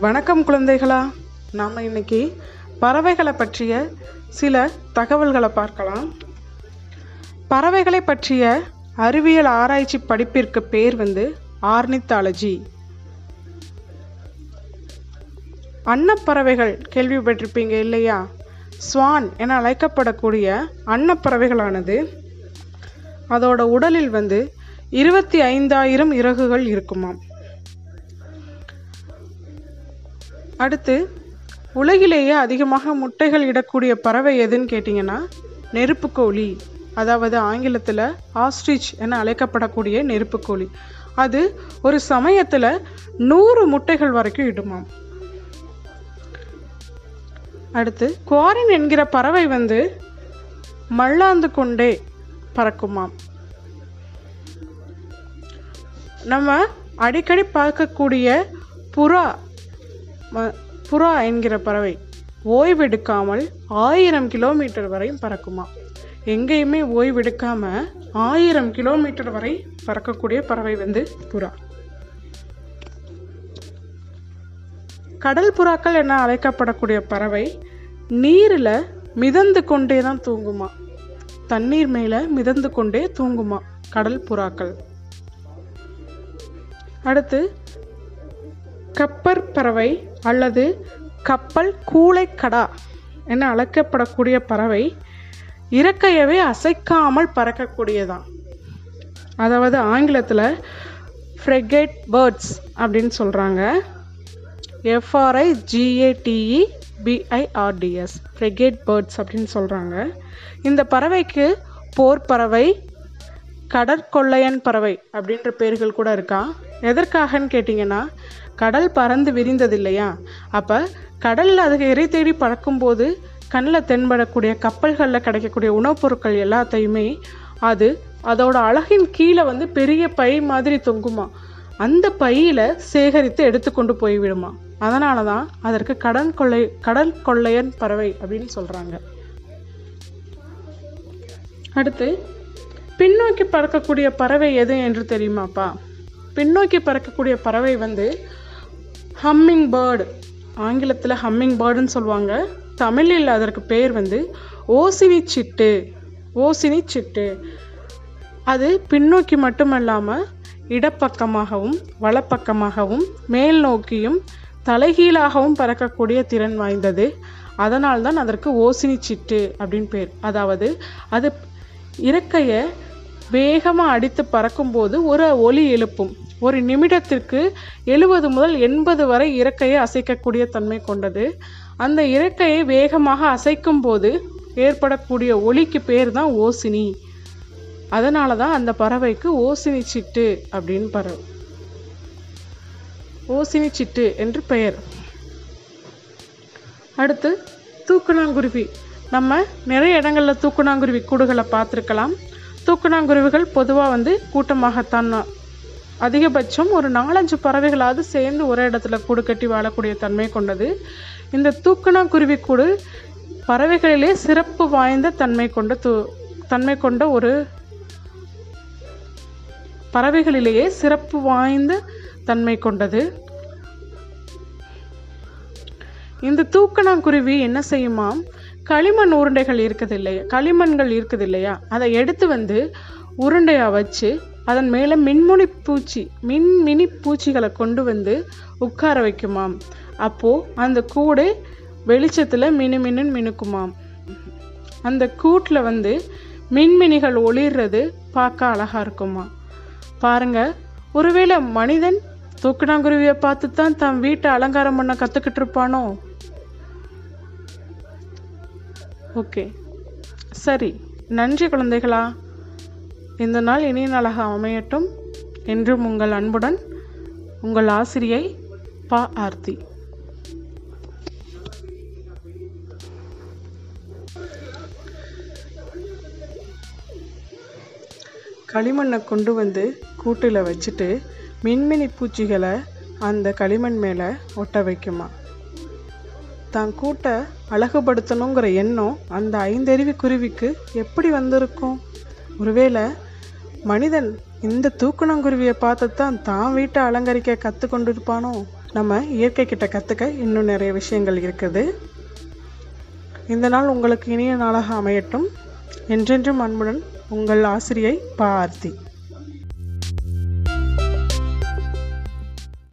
வணக்கம் குழந்தைகளா. நாம் இன்னைக்கு பறவைகளை பற்றிய சில தகவல்களை பார்க்கலாம். பறவைகளை பற்றிய அறிவியல் ஆராய்ச்சி படிப்பிற்கு பேர் வந்து ஆர்னித்தாலஜி. அன்னப்பறவைகள் கேள்விப்பட்டிருப்பீங்க இல்லையா? ஸ்வான் என அழைக்கப்படக்கூடிய அன்னப்பறவைகளானது அதோட உடலில் வந்து இருபத்தி ஐந்தாயிரம் இறகுகள் இருக்குமாம். அடுத்து உலகிலேயே அதிகமாக முட்டைகள் இடக்கூடிய பறவை எதுன்னு கேட்டிங்கன்னா நெருப்புக்கோழி அதாவது ஆங்கிலத்தில் ஆஸ்ட்ரிச் என அழைக்கப்படக்கூடிய நெருப்புக்கோழி அது ஒரு சமயத்தில் நூறு முட்டைகள் வரைக்கும் இடுமாம். அடுத்து குவாரின் என்கிற பறவை வந்து மல்லாந்து கொண்டே பறக்குமாம். நம்ம அடிக்கடி பார்க்கக்கூடிய புறா புறா என்கிற பறவை ஓய்வெடுக்காமல் ஆயிரம் கிலோமீட்டர் வரையும் பறக்குமா? எங்கேயுமே ஓய்வெடுக்காமல் ஆயிரம் கிலோமீட்டர் வரை பறக்கக்கூடிய பறவை வந்து புறா. கடல் புறாக்கள் என அழைக்கப்படக்கூடிய பறவை நீரில் மிதந்து கொண்டே தான் தூங்குமா? தண்ணீர் மேலே மிதந்து கொண்டே தூங்குமா கடல் புறாக்கள்? அடுத்து கப்பற் பறவை அல்லது கப்பல் கூளைக்கடா என அழைக்கப்படக்கூடிய பறவை இறக்கையவே அசைக்காமல் பறக்கக்கூடியதான் அதாவது ஆங்கிலத்தில் ஃப்ரெகேட் பேர்ட்ஸ் அப்படின்னு சொல்கிறாங்க F R I G A T E B I R D S frigate birds அப்படின்னு சொல்கிறாங்க இந்த பறவைக்கு போர் பறவை கடற்கொள்ளையன் பறவை அப்படின்ற பேர்கள் கூட இருக்கா? எதற்காகன்னு கேட்டிங்கன்னா கடல் பறந்து விரிந்தது இல்லையா அப்போ கடலில் அதுக்கு இறை தேடி பறக்கும்போது கண்ணில் தென்படக்கூடிய கப்பல்களில் கிடைக்கக்கூடிய உணவுப் பொருட்கள் எல்லாத்தையுமே அது அதோட அழகின் கீழே வந்து பெரிய பை மாதிரி தொங்குமா? அந்த பையில் சேகரித்து எடுத்துக்கொண்டு போய்விடுமா அதனால தான் அதற்கு கடன் கொள்ளை கடல் கொள்ளையன் பறவை அப்படின்னு சொல்கிறாங்க அடுத்து பின்னோக்கி பறக்கக்கூடிய பறவை எது என்று தெரியுமாப்பா? பின்னோக்கி பறக்கக்கூடிய பறவை வந்து ஹம்மிங் பேர்டு ஆங்கிலத்தில் ஹம்மிங் பேர்டுன்னு சொல்லுவாங்க. தமிழில் அதற்கு பேர் வந்து ஓசினி சிட்டு ஓசினி சிட்டு அது பின்னோக்கி மட்டுமல்லாமல் இடப்பக்கமாகவும் வலப்பக்கமாகவும் மேல் நோக்கியும் தலைகீழாகவும் பறக்கக்கூடிய திறன் வாய்ந்தது. அதனால் தான் அதற்கு ஓசினி சிட்டு அப்படின்னு பேர். அதாவது அது இறக்கையை வேகமாக அடித்து பறக்கும்போது ஒரு ஒலி எழுப்பும். ஒரு நிமிடத்திற்கு எழுபது முதல் எண்பது வரை இறக்கையை அசைக்கக்கூடிய தன்மை கொண்டது. அந்த இறக்கையை வேகமாக அசைக்கும் போது ஏற்படக்கூடிய ஒலிக்கு பேர் தான் ஓசினி. அதனால தான் அந்த பறவைக்கு ஓசினி சிட்டு அப்படின்னு பறவை ஓசினி சிட்டு என்று பெயர். அடுத்து தூக்குனாங்குருவி நம்ம நிறைய இடங்களில் தூக்குனாங்குருவி கூடுகளை பார்த்துருக்கலாம். தூக்குனாங்குருவிகள் பொதுவாக வந்து கூட்டமாகத்தான் அதிகபட்சம் ஒரு நாலஞ்சு பறவைகளாவது சேர்ந்து ஒரே இடத்துல கூடு கட்டி வாழக்கூடிய தன்மை கொண்டது. இந்த தூக்கணாங்குருவி கூடு பறவைகளிலே சிறப்பு வாய்ந்த தன்மை கொண்ட தூ தன்மை கொண்ட ஒரு பறவைகளிலேயே சிறப்பு வாய்ந்த தன்மை கொண்டது. இந்த தூக்கணாங்குருவி என்ன செய்யுமாம்? களிமண் உருண்டைகள் இருக்குது இல்லையா களிமண்கள் இருக்குது இல்லையா அதை எடுத்து வந்து உருண்டையாக வச்சு அதன் மேலே மின்முனி பூச்சி மின்மினி பூச்சிகளை கொண்டு வந்து உட்கார வைக்குமாம். அப்போது அந்த கூடு வெளிச்சத்தில் மினு மினுன்னு மினுக்குமாம். அந்த கூட்டில் வந்து மின்மினிகள் ஒளிர்றது பார்க்க அழகாக இருக்குமா? பாருங்க ஒருவேளை மனிதன் தூக்கணாங்குருவியை பார்த்து தான் தன் வீட்டை அலங்காரம் பண்ண கற்றுக்கிட்டு இருப்பானோ? ஓகே சரி நன்றி குழந்தைகளா. இந்த நாள் இனிய நாளாக அமையட்டும் என்றும் உங்கள் அன்புடன் உங்கள் ஆசிரியை பா ஆர்த்தி. களிமண்ணை கொண்டு வந்து கூட்டில் வச்சுட்டு மின்மினி பூச்சிகளை அந்த களிமண் மேலே ஒட்ட வைக்குமா? தான் கூட்டை அழகுபடுத்தணுங்கிற எண்ணம் அந்த ஐந்தருவி குருவிக்கு எப்படி வந்திருக்கும்? ஒருவேளை மனிதன் இந்த தூக்கணங்குருவியை பார்த்து தான் தான் வீட்டை அலங்கரிக்க கற்று கொண்டிருப்பானோ நம்ம இயற்கை கிட்ட கற்றுக்க இன்னும் நிறைய விஷயங்கள் இருக்குது. இந்த நாள் உங்களுக்கு இனிய நாளாக அமையட்டும். என்றென்றும் அன்புடன் உங்கள் ஆசிரியை பார்த்தி